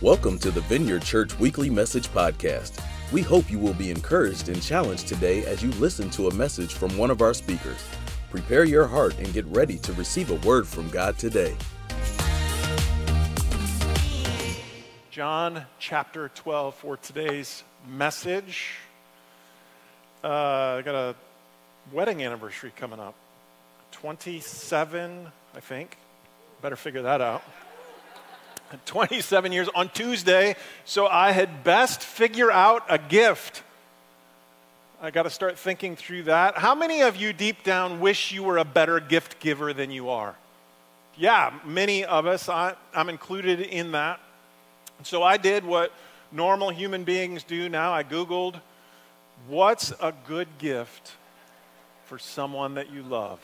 Welcome to the Vineyard Church Weekly Message Podcast. We hope you will be encouraged and challenged today as you listen to a message from one of our speakers. Prepare your heart and get ready to receive a word from God today. John chapter 12 for today's message. Uh, I got a wedding anniversary coming up. 27, I think. Better figure that out. 27 years on Tuesday, so I had best figure out a gift. I got to start thinking through that. How many of you deep down wish you were a better gift giver than you are? Yeah, many of us. I, am included in that. So I did what normal human beings do now. I Googled, what's a good gift for someone that you love?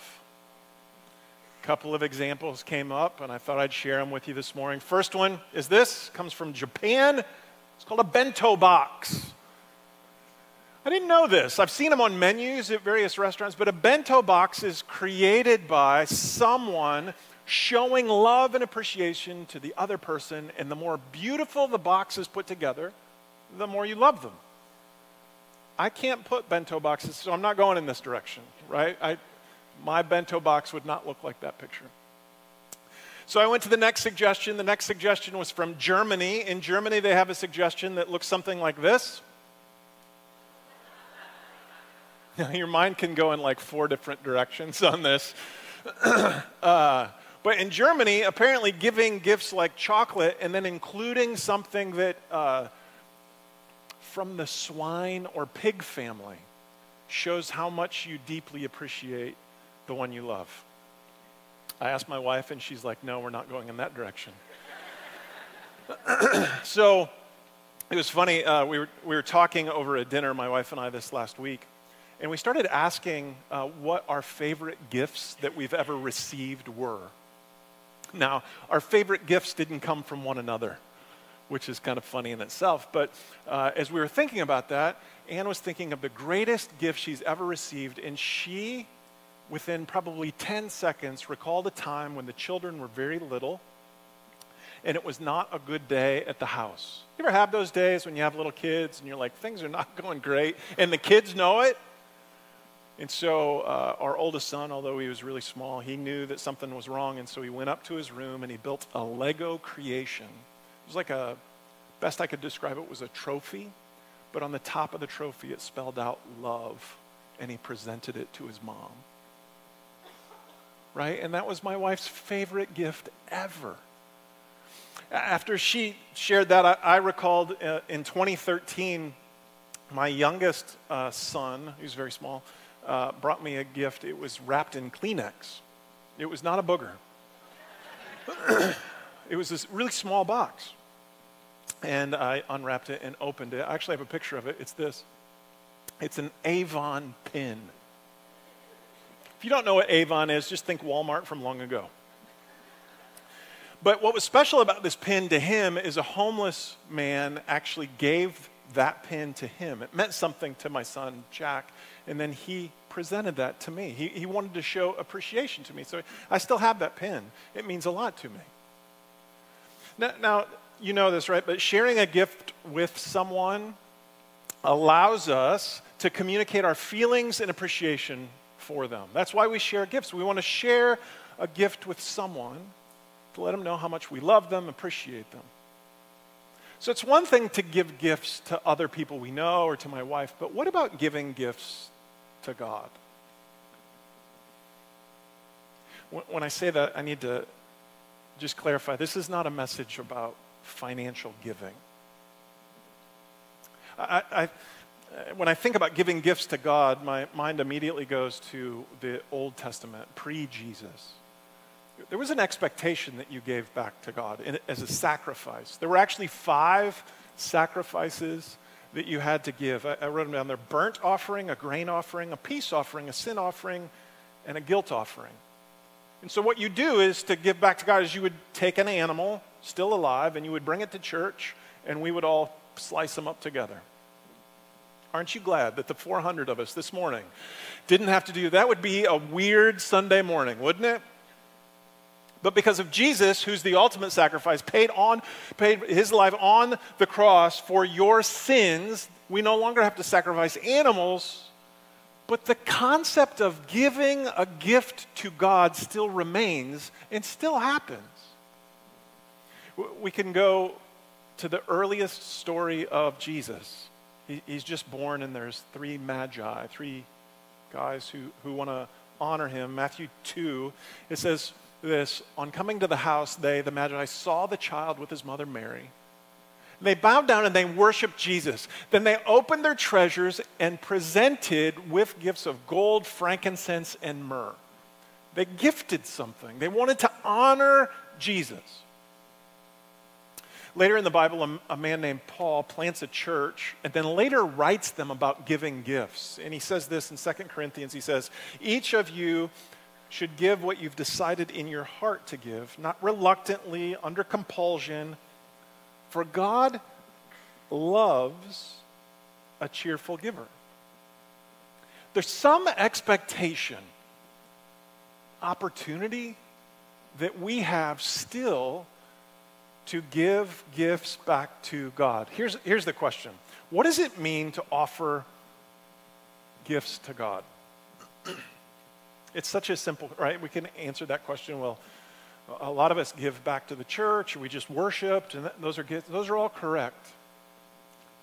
Couple of examples came up, and I thought I'd share them with you this morning. First one is this comes from Japan. It's called a bento box. I didn't know this. I've seen them on menus at various restaurants, but a bento box is created by someone showing love and appreciation to the other person, and the more beautiful the box is put together, the more you love them. I can't put bento boxes, so I'm not going in this direction, right? I, my bento box would not look like that picture. So I went to the next suggestion. The next suggestion was from Germany. In Germany, they have a suggestion that looks something like this. Now, your mind can go in like four different directions on this. uh, but in Germany, apparently giving gifts like chocolate and then including something that uh, from the swine or pig family shows how much you deeply appreciate the one you love. I asked my wife, and she's like, no, we're not going in that direction. so it was funny. Uh, we, were, we were talking over a dinner, my wife and I, this last week, and we started asking uh, what our favorite gifts that we've ever received were. Now, our favorite gifts didn't come from one another, which is kind of funny in itself. But uh, as we were thinking about that, Anne was thinking of the greatest gift she's ever received, and she within probably 10 seconds, recalled the time when the children were very little and it was not a good day at the house. You ever have those days when you have little kids and you're like, things are not going great, and the kids know it? And so, uh, our oldest son, although he was really small, he knew that something was wrong, and so he went up to his room and he built a Lego creation. It was like a, best I could describe it was a trophy, but on the top of the trophy it spelled out love, and he presented it to his mom right? And that was my wife's favorite gift ever. After she shared that, I, I recalled uh, in 2013, my youngest uh, son, who's very small, uh, brought me a gift. It was wrapped in Kleenex. It was not a booger. it was this really small box. And I unwrapped it and opened it. I actually have a picture of it. It's this it's an Avon pin. If you don't know what Avon is, just think Walmart from long ago. But what was special about this pin to him is a homeless man actually gave that pin to him. It meant something to my son, Jack, and then he presented that to me. He, he wanted to show appreciation to me. So I still have that pin. It means a lot to me. Now, now you know this, right? But sharing a gift with someone allows us to communicate our feelings and appreciation for them. That's why we share gifts. We want to share a gift with someone to let them know how much we love them, appreciate them. So it's one thing to give gifts to other people we know or to my wife, but what about giving gifts to God? When I say that, I need to just clarify this is not a message about financial giving. I, I, Uh, when I think about giving gifts to God, my mind immediately goes to the Old Testament, pre Jesus. There was an expectation that you gave back to God as a sacrifice. There were actually five sacrifices that you had to give. I, wrote them down there burnt offering, a grain offering, a peace offering, a sin offering, and a guilt offering. And so, what you do is to give back to God is you would take an animal, still alive, and you would bring it to church, and we would all slice them up together. Aren't you glad that the 400 of us this morning didn't have to do that? Would be a weird Sunday morning, wouldn't it? But because of Jesus, who's the ultimate sacrifice, paid, on, paid his life on the cross for your sins, we no longer have to sacrifice animals. But the concept of giving a gift to God still remains and still happens. We can go to the earliest story of Jesus. He's just born, and there's three magi, three guys who, who want to honor him. Matthew 2, it says this On coming to the house, they, the Magi, saw the child with his mother Mary. They bowed down and they worshiped Jesus. Then they opened their treasures and presented with gifts of gold, frankincense, and myrrh. They gifted something. They wanted to honor Jesus. Later in the Bible, a, man named Paul plants a church and then later writes them about giving gifts. And he says this in 2 Corinthians he says, Each of you should give what you've decided in your heart to give, not reluctantly, under compulsion, for God loves a cheerful giver. There's some expectation, opportunity that we have still to give gifts back to God. Here's, here's the question What does it mean to offer gifts to God? it's such a simple, right? We can answer that question. Well, a lot of us give back to the church, we just worshiped, and those are gifts. Those are all correct.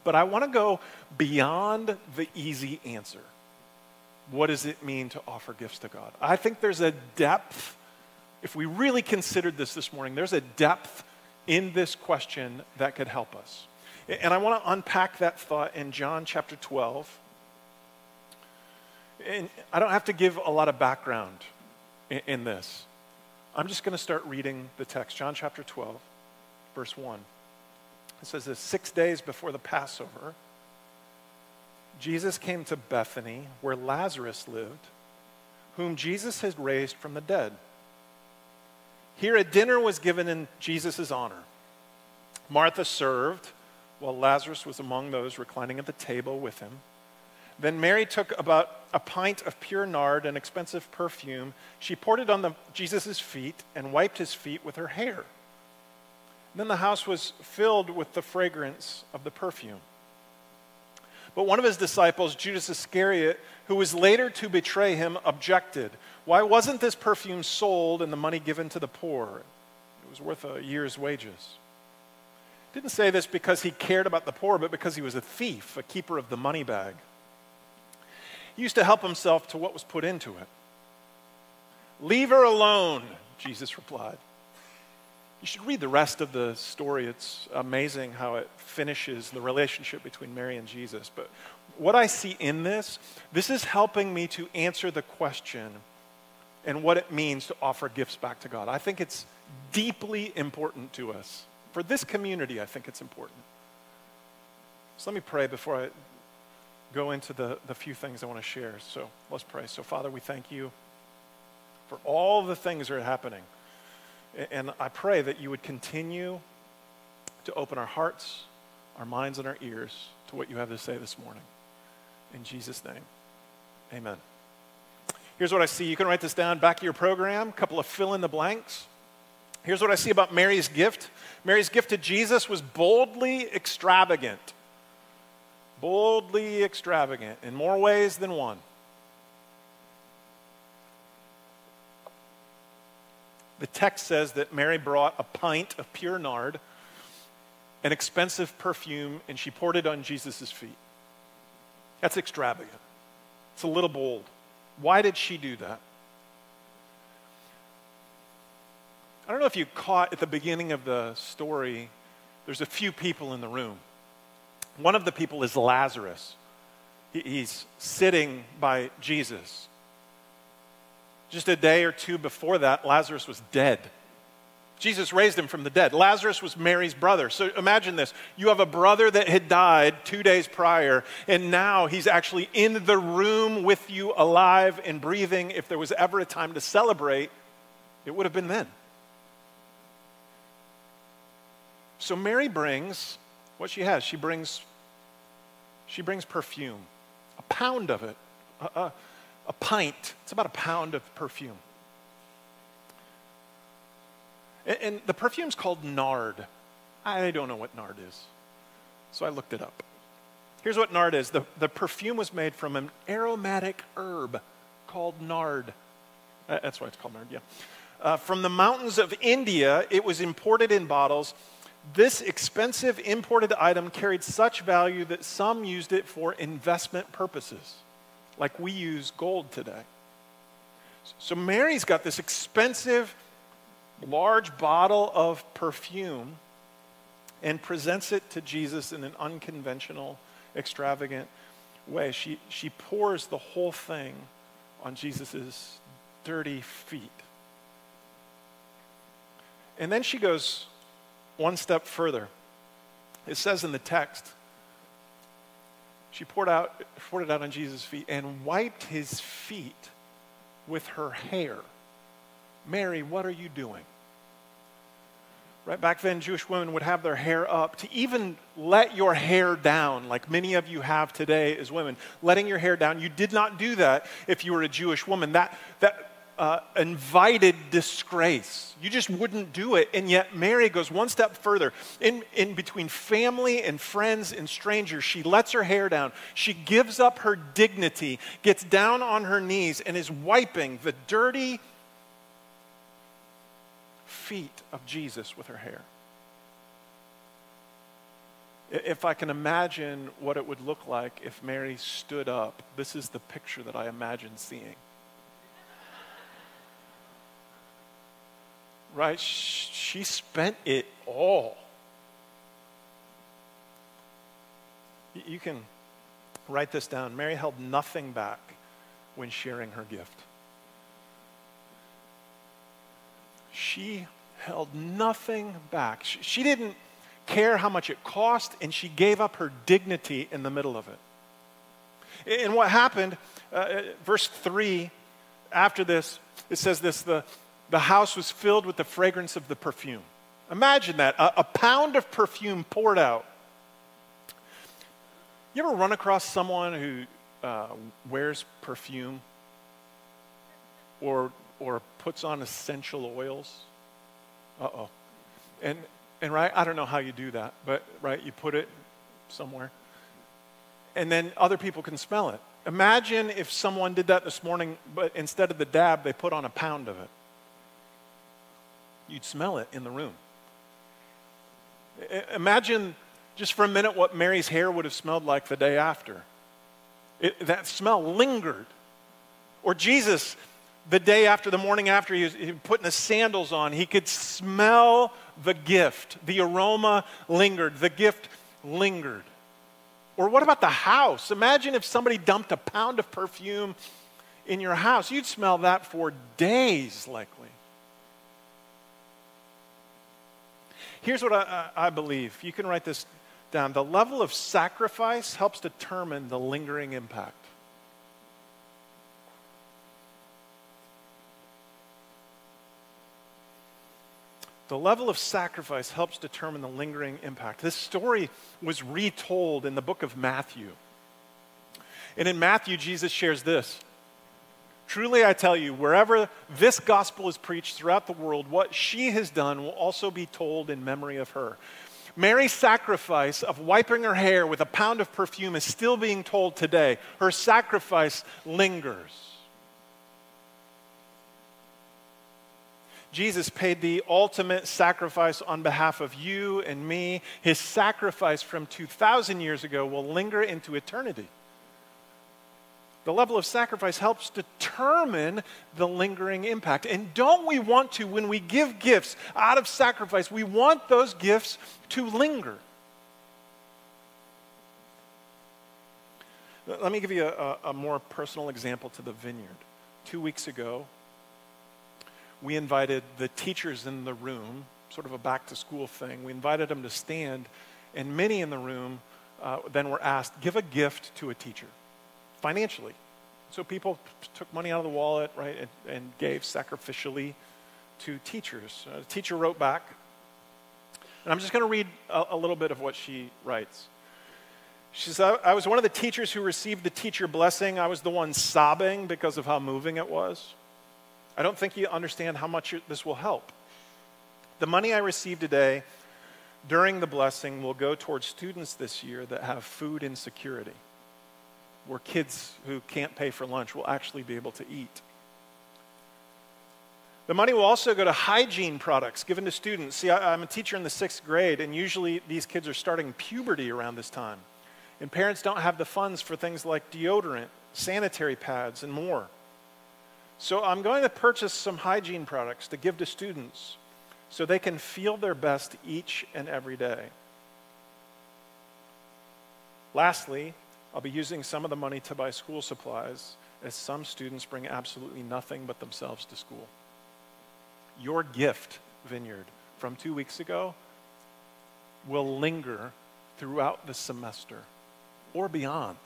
But I want to go beyond the easy answer. What does it mean to offer gifts to God? I think there's a depth, if we really considered this this morning, there's a depth in this question that could help us. And I want to unpack that thought in John chapter 12. And I don't have to give a lot of background in, in this. I'm just going to start reading the text. John chapter 12, verse 1. It says this Six days before the Passover, Jesus came to Bethany, where Lazarus lived, whom Jesus had raised from the dead. Here, a dinner was given in Jesus' honor. Martha served, while Lazarus was among those reclining at the table with him. Then Mary took about a pint of pure nard, an expensive perfume. She poured it on Jesus' feet and wiped his feet with her hair. Then the house was filled with the fragrance of the perfume. But one of his disciples, Judas Iscariot, who was later to betray him, objected. Why wasn't this perfume sold and the money given to the poor? It was worth a year's wages. Didn't say this because he cared about the poor, but because he was a thief, a keeper of the money bag. He used to help himself to what was put into it. Leave her alone, Jesus replied. You should read the rest of the story. It's amazing how it finishes the relationship between Mary and Jesus. But what I see in this, this is helping me to answer the question and what it means to offer gifts back to God. I think it's deeply important to us. For this community, I think it's important. So let me pray before I go into the, the few things I want to share. So let's pray. So, Father, we thank you for all the things that are happening. And I pray that you would continue to open our hearts, our minds, and our ears to what you have to say this morning. In Jesus' name, amen. Here's what I see. You can write this down back of your program, a couple of fill in the blanks. Here's what I see about Mary's gift Mary's gift to Jesus was boldly extravagant. Boldly extravagant in more ways than one. The text says that Mary brought a pint of pure nard, an expensive perfume, and she poured it on Jesus' feet. That's extravagant. It's a little bold. Why did she do that? I don't know if you caught at the beginning of the story, there's a few people in the room. One of the people is Lazarus. He's sitting by Jesus. Just a day or two before that, Lazarus was dead. Jesus raised him from the dead. Lazarus was Mary's brother. So imagine this. You have a brother that had died two days prior, and now he's actually in the room with you, alive and breathing. If there was ever a time to celebrate, it would have been then. So Mary brings what she has. She brings, she brings perfume, a pound of it, a, a, a pint. It's about a pound of perfume. And, and the perfume's called nard. I don't know what nard is, so I looked it up. Here's what nard is the, the perfume was made from an aromatic herb called nard. Uh, that's why it's called nard, yeah. Uh, from the mountains of India, it was imported in bottles. This expensive imported item carried such value that some used it for investment purposes, like we use gold today. So Mary's got this expensive, large bottle of perfume and presents it to Jesus in an unconventional, extravagant way. She, she pours the whole thing on Jesus' dirty feet. And then she goes one step further. It says in the text, she poured, out, poured it out on Jesus' feet and wiped his feet with her hair. Mary, what are you doing? Right back then, Jewish women would have their hair up. To even let your hair down, like many of you have today as women, letting your hair down, you did not do that if you were a Jewish woman. That, that uh, invited disgrace. You just wouldn't do it. And yet, Mary goes one step further. In, in between family and friends and strangers, she lets her hair down. She gives up her dignity, gets down on her knees, and is wiping the dirty, feet of Jesus with her hair. If I can imagine what it would look like if Mary stood up, this is the picture that I imagine seeing. Right? She spent it all. You can write this down. Mary held nothing back when sharing her gift. She held nothing back. She, she didn't care how much it cost, and she gave up her dignity in the middle of it. And what happened, uh, uh, verse 3, after this, it says this the, the house was filled with the fragrance of the perfume. Imagine that a, a pound of perfume poured out. You ever run across someone who uh, wears perfume or, or puts on essential oils? Uh oh. And, and right, I don't know how you do that, but right, you put it somewhere. And then other people can smell it. Imagine if someone did that this morning, but instead of the dab, they put on a pound of it. You'd smell it in the room. Imagine just for a minute what Mary's hair would have smelled like the day after. It, that smell lingered. Or Jesus the day after, the morning after, he was, putting the sandals on. He could smell the gift. The aroma lingered. The gift lingered. Or what about the house? Imagine if somebody dumped a pound of perfume in your house. You'd smell that for days, likely. Here's what I, I, believe. You can write this down. The level of sacrifice helps determine the lingering impact. The level of sacrifice helps determine the lingering impact. This story was retold in the book of Matthew. And in Matthew, Jesus shares this Truly, I tell you, wherever this gospel is preached throughout the world, what she has done will also be told in memory of her. Mary's sacrifice of wiping her hair with a pound of perfume is still being told today. Her sacrifice lingers. Jesus paid the ultimate sacrifice on behalf of you and me. His sacrifice from 2,000 years ago will linger into eternity. The level of sacrifice helps determine the lingering impact. And don't we want to, when we give gifts out of sacrifice, we want those gifts to linger? Let me give you a, a more personal example to the vineyard. Two weeks ago, we invited the teachers in the room, sort of a back to school thing. We invited them to stand, and many in the room uh, then were asked, give a gift to a teacher financially. So people took money out of the wallet, right, and, and gave sacrificially to teachers. Uh, a teacher wrote back, and I'm just going to read a, a, little bit of what she writes. She says, I was one of the teachers who received the teacher blessing. I was the one sobbing because of how moving it was. I don't think you understand how much this will help. the money I received today during the blessing will go towards students this year that have food insecurity, where kids who can't pay for lunch will actually be able to eat. The money will also go to hygiene products given to students. See, I, am a teacher in the sixth grade, and usually these kids are starting puberty around this time. And parents don't have the funds for things like deodorant, sanitary pads, and more. So I'm going to purchase some hygiene products to give to students so they can feel their best each and every day. Lastly, I'll be using some of the money to buy school supplies as some students bring absolutely nothing but themselves to school your gift, Vineyard, from two weeks ago will linger throughout the semester or beyond.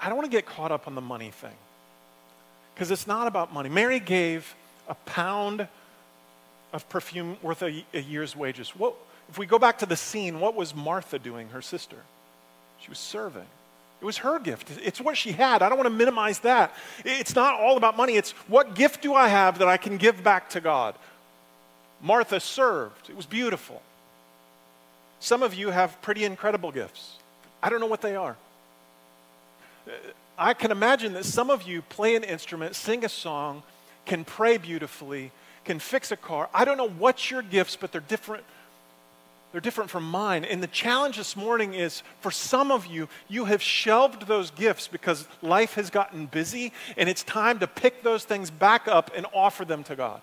I don't want to get caught up on the money thing because it's not about money. Mary gave a pound of perfume worth a, a, year's wages. What, if we go back to the scene, what was Martha doing, her sister? She was serving. It was her gift. It's what she had. I don't want to minimize that. It's not all about money. It's what gift do I have that I can give back to God? Martha served. It was beautiful. Some of you have pretty incredible gifts. I don't know what they are. I can imagine that some of you play an instrument, sing a song, can pray beautifully, can fix a car. I don't know what your gifts, but they're different they're different from mine. And the challenge this morning is for some of you, you have shelved those gifts because life has gotten busy, and it's time to pick those things back up and offer them to God.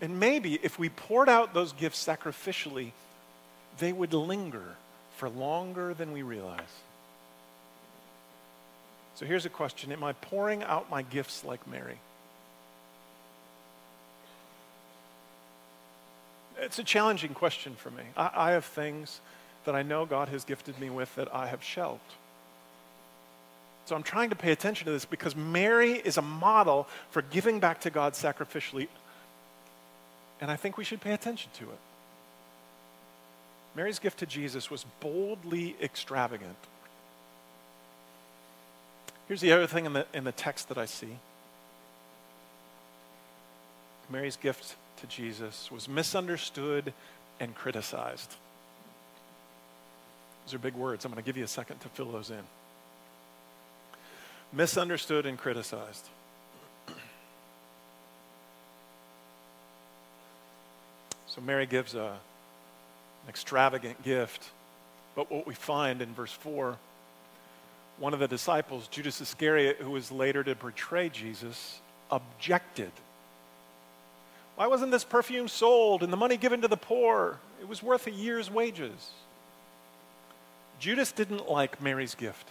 And maybe if we poured out those gifts sacrificially, they would linger for longer than we realize. So here's a question Am I pouring out my gifts like Mary? It's a challenging question for me. I, I have things that I know God has gifted me with that I have shelved. So I'm trying to pay attention to this because Mary is a model for giving back to God sacrificially. And I think we should pay attention to it. Mary's gift to Jesus was boldly extravagant. Here's the other thing in the, in the text that I see Mary's gift to Jesus was misunderstood and criticized. Those are big words. I'm going to give you a second to fill those in. Misunderstood and criticized. So Mary gives a, an extravagant gift, but what we find in verse 4 one of the disciples, Judas Iscariot, who was later to betray Jesus, objected why wasn't this perfume sold and the money given to the poor? It was worth a year's wages. Judas didn't like Mary's gift.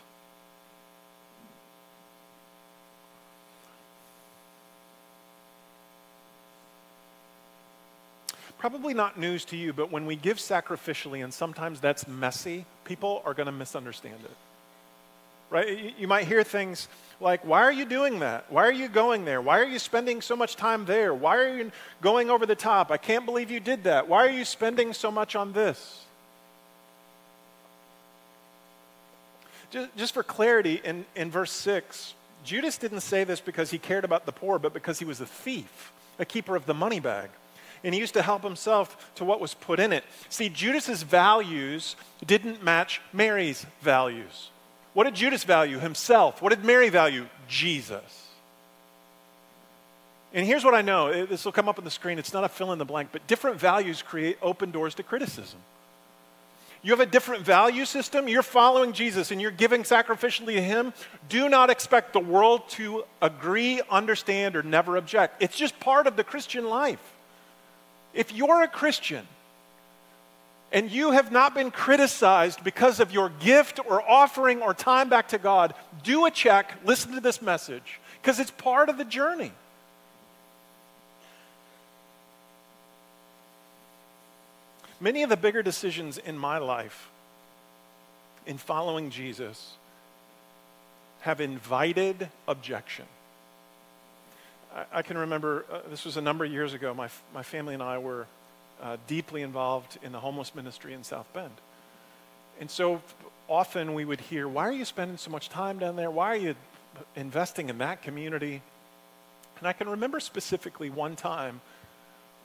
Probably not news to you, but when we give sacrificially, and sometimes that's messy, people are going to misunderstand it right? You might hear things like, Why are you doing that? Why are you going there? Why are you spending so much time there? Why are you going over the top? I can't believe you did that. Why are you spending so much on this? Just, just for clarity, in, in verse 6, Judas didn't say this because he cared about the poor, but because he was a thief, a keeper of the money bag and he used to help himself to what was put in it. See, Judas's values didn't match Mary's values. What did Judas value? Himself. What did Mary value? Jesus. And here's what I know this will come up on the screen. It's not a fill in the blank, but different values create open doors to criticism. You have a different value system, you're following Jesus and you're giving sacrificially to Him. Do not expect the world to agree, understand, or never object. It's just part of the Christian life. If you're a Christian, and you have not been criticized because of your gift or offering or time back to God, do a check, listen to this message, because it's part of the journey. Many of the bigger decisions in my life in following Jesus have invited objection. I, I can remember, uh, this was a number of years ago, my, my family and I were uh, deeply involved in the homeless ministry in South Bend. And so often we would hear, Why are you spending so much time down there? Why are you investing in that community? And I can remember specifically one time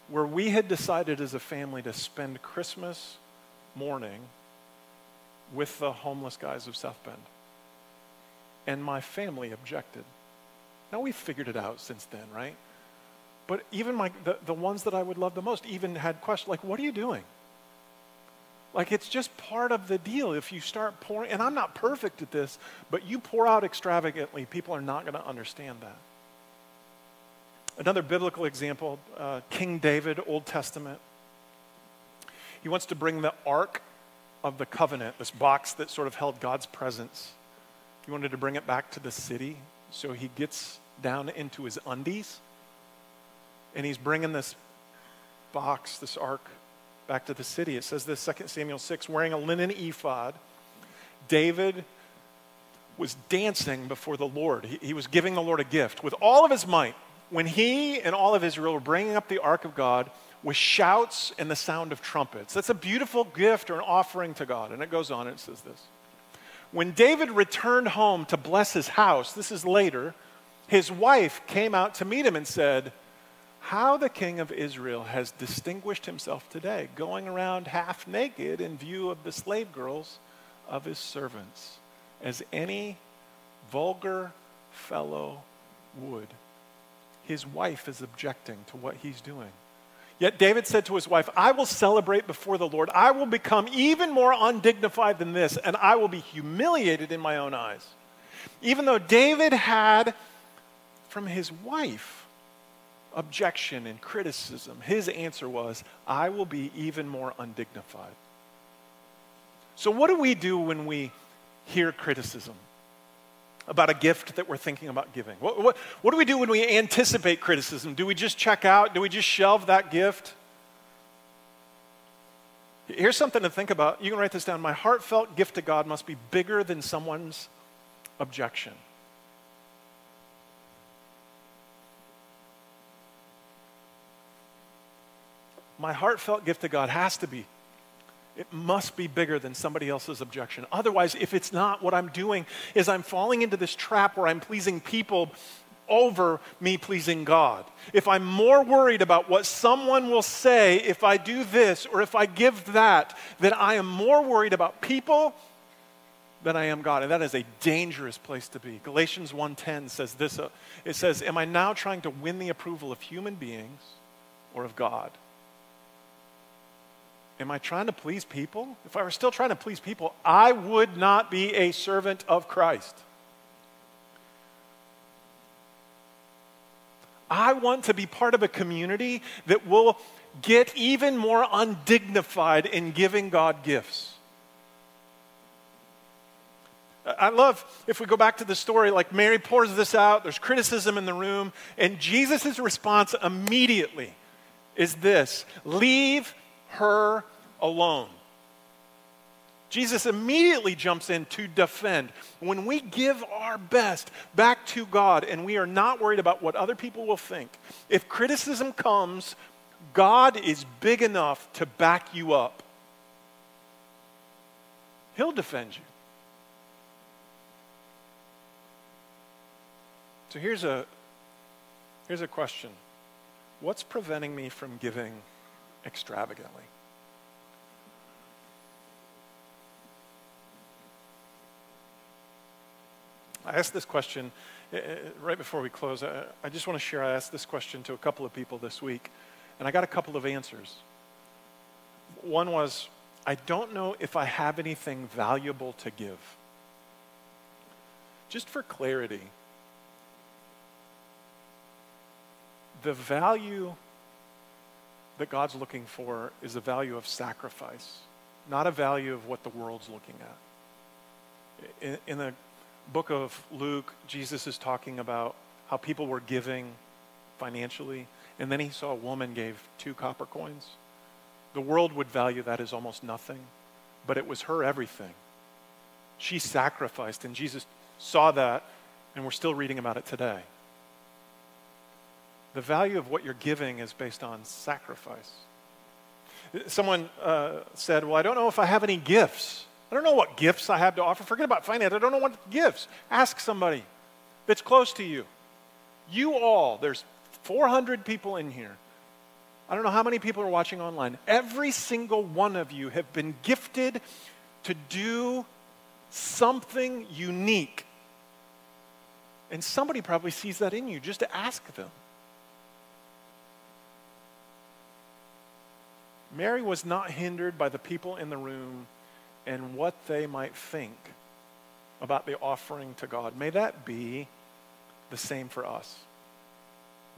where we had decided as a family to spend Christmas morning with the homeless guys of South Bend. And my family objected. Now we've figured it out since then, right? But even my, the, the ones that I would love the most even had questions like, what are you doing? Like it's just part of the deal. If you start pouring, and I'm not perfect at this, but you pour out extravagantly, people are not going to understand that. Another biblical example uh, King David, Old Testament. He wants to bring the Ark of the Covenant, this box that sort of held God's presence. He wanted to bring it back to the city. So he gets down into his undies and he's bringing this box, this ark, back to the city. It says this, 2 Samuel 6, wearing a linen ephod. David was dancing before the Lord. He, he was giving the Lord a gift with all of his might. When he and all of Israel were bringing up the ark of God with shouts and the sound of trumpets. That's a beautiful gift or an offering to God. And it goes on and it says this. When David returned home to bless his house, this is later, his wife came out to meet him and said, how the king of Israel has distinguished himself today, going around half naked in view of the slave girls of his servants, as any vulgar fellow would. His wife is objecting to what he's doing. Yet David said to his wife, I will celebrate before the Lord. I will become even more undignified than this, and I will be humiliated in my own eyes. Even though David had from his wife objection and criticism, his answer was, I will be even more undignified. So, what do we do when we hear criticism about a gift that we're thinking about giving? What, what, what do we do when we anticipate criticism? Do we just check out? Do we just shelve that gift? Here's something to think about. You can write this down. My heartfelt gift to God must be bigger than someone's objection. My heartfelt gift to God has to be. It must be bigger than somebody else's objection. Otherwise, if it's not, what I'm doing is I'm falling into this trap where I'm pleasing people over me pleasing God. If I'm more worried about what someone will say if I do this or if I give that, then I am more worried about people than I am God. And that is a dangerous place to be. Galatians 1:10 says this, uh, it says, "Am I now trying to win the approval of human beings or of God?" Am I trying to please people? If I were still trying to please people, I would not be a servant of Christ. I want to be part of a community that will get even more undignified in giving God gifts. I love if we go back to the story, like Mary pours this out, there's criticism in the room, and Jesus' response immediately is this leave her alone. Jesus immediately jumps in to defend. When we give our best back to God and we are not worried about what other people will think, if criticism comes, God is big enough to back you up. He'll defend you. So here's a, here's a question What's preventing me from giving extravagantly? I asked this question uh, uh, right before we close. I just want to share, I asked this question to a couple of people this week, and I got a couple of answers. One was, I don't know if I have anything valuable to give. Just for clarity, the value that God's looking for is the value of sacrifice, not a value of what the world's looking at. In, in the book of Luke, Jesus is talking about how people were giving financially, and then he saw a woman gave two copper coins. The world would value that as almost nothing, but it was her everything. She sacrificed, and Jesus saw that, and we're still reading about it today. The value of what you're giving is based on sacrifice. Someone uh, said, Well, I don't know if I have any gifts. I don't know what gifts I have to offer. Forget about finance. I don't know what gifts. Ask somebody that's close to you. You all, there's 400 people in here. I don't know how many people are watching online. Every single one of you have been gifted to do something unique. And somebody probably sees that in you just to ask them. Mary was not hindered by the people in the room and what they might think about the offering to God. May that be the same for us.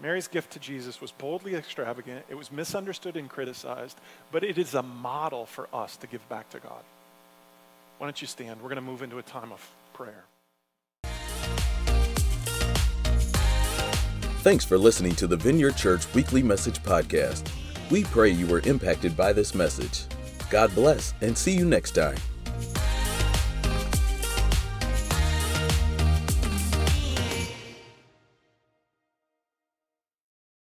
Mary's gift to Jesus was boldly extravagant, it was misunderstood and criticized, but it is a model for us to give back to God. Why don't you stand? We're going to move into a time of prayer. Thanks for listening to the Vineyard Church Weekly Message Podcast. We pray you were impacted by this message. God bless and see you next time.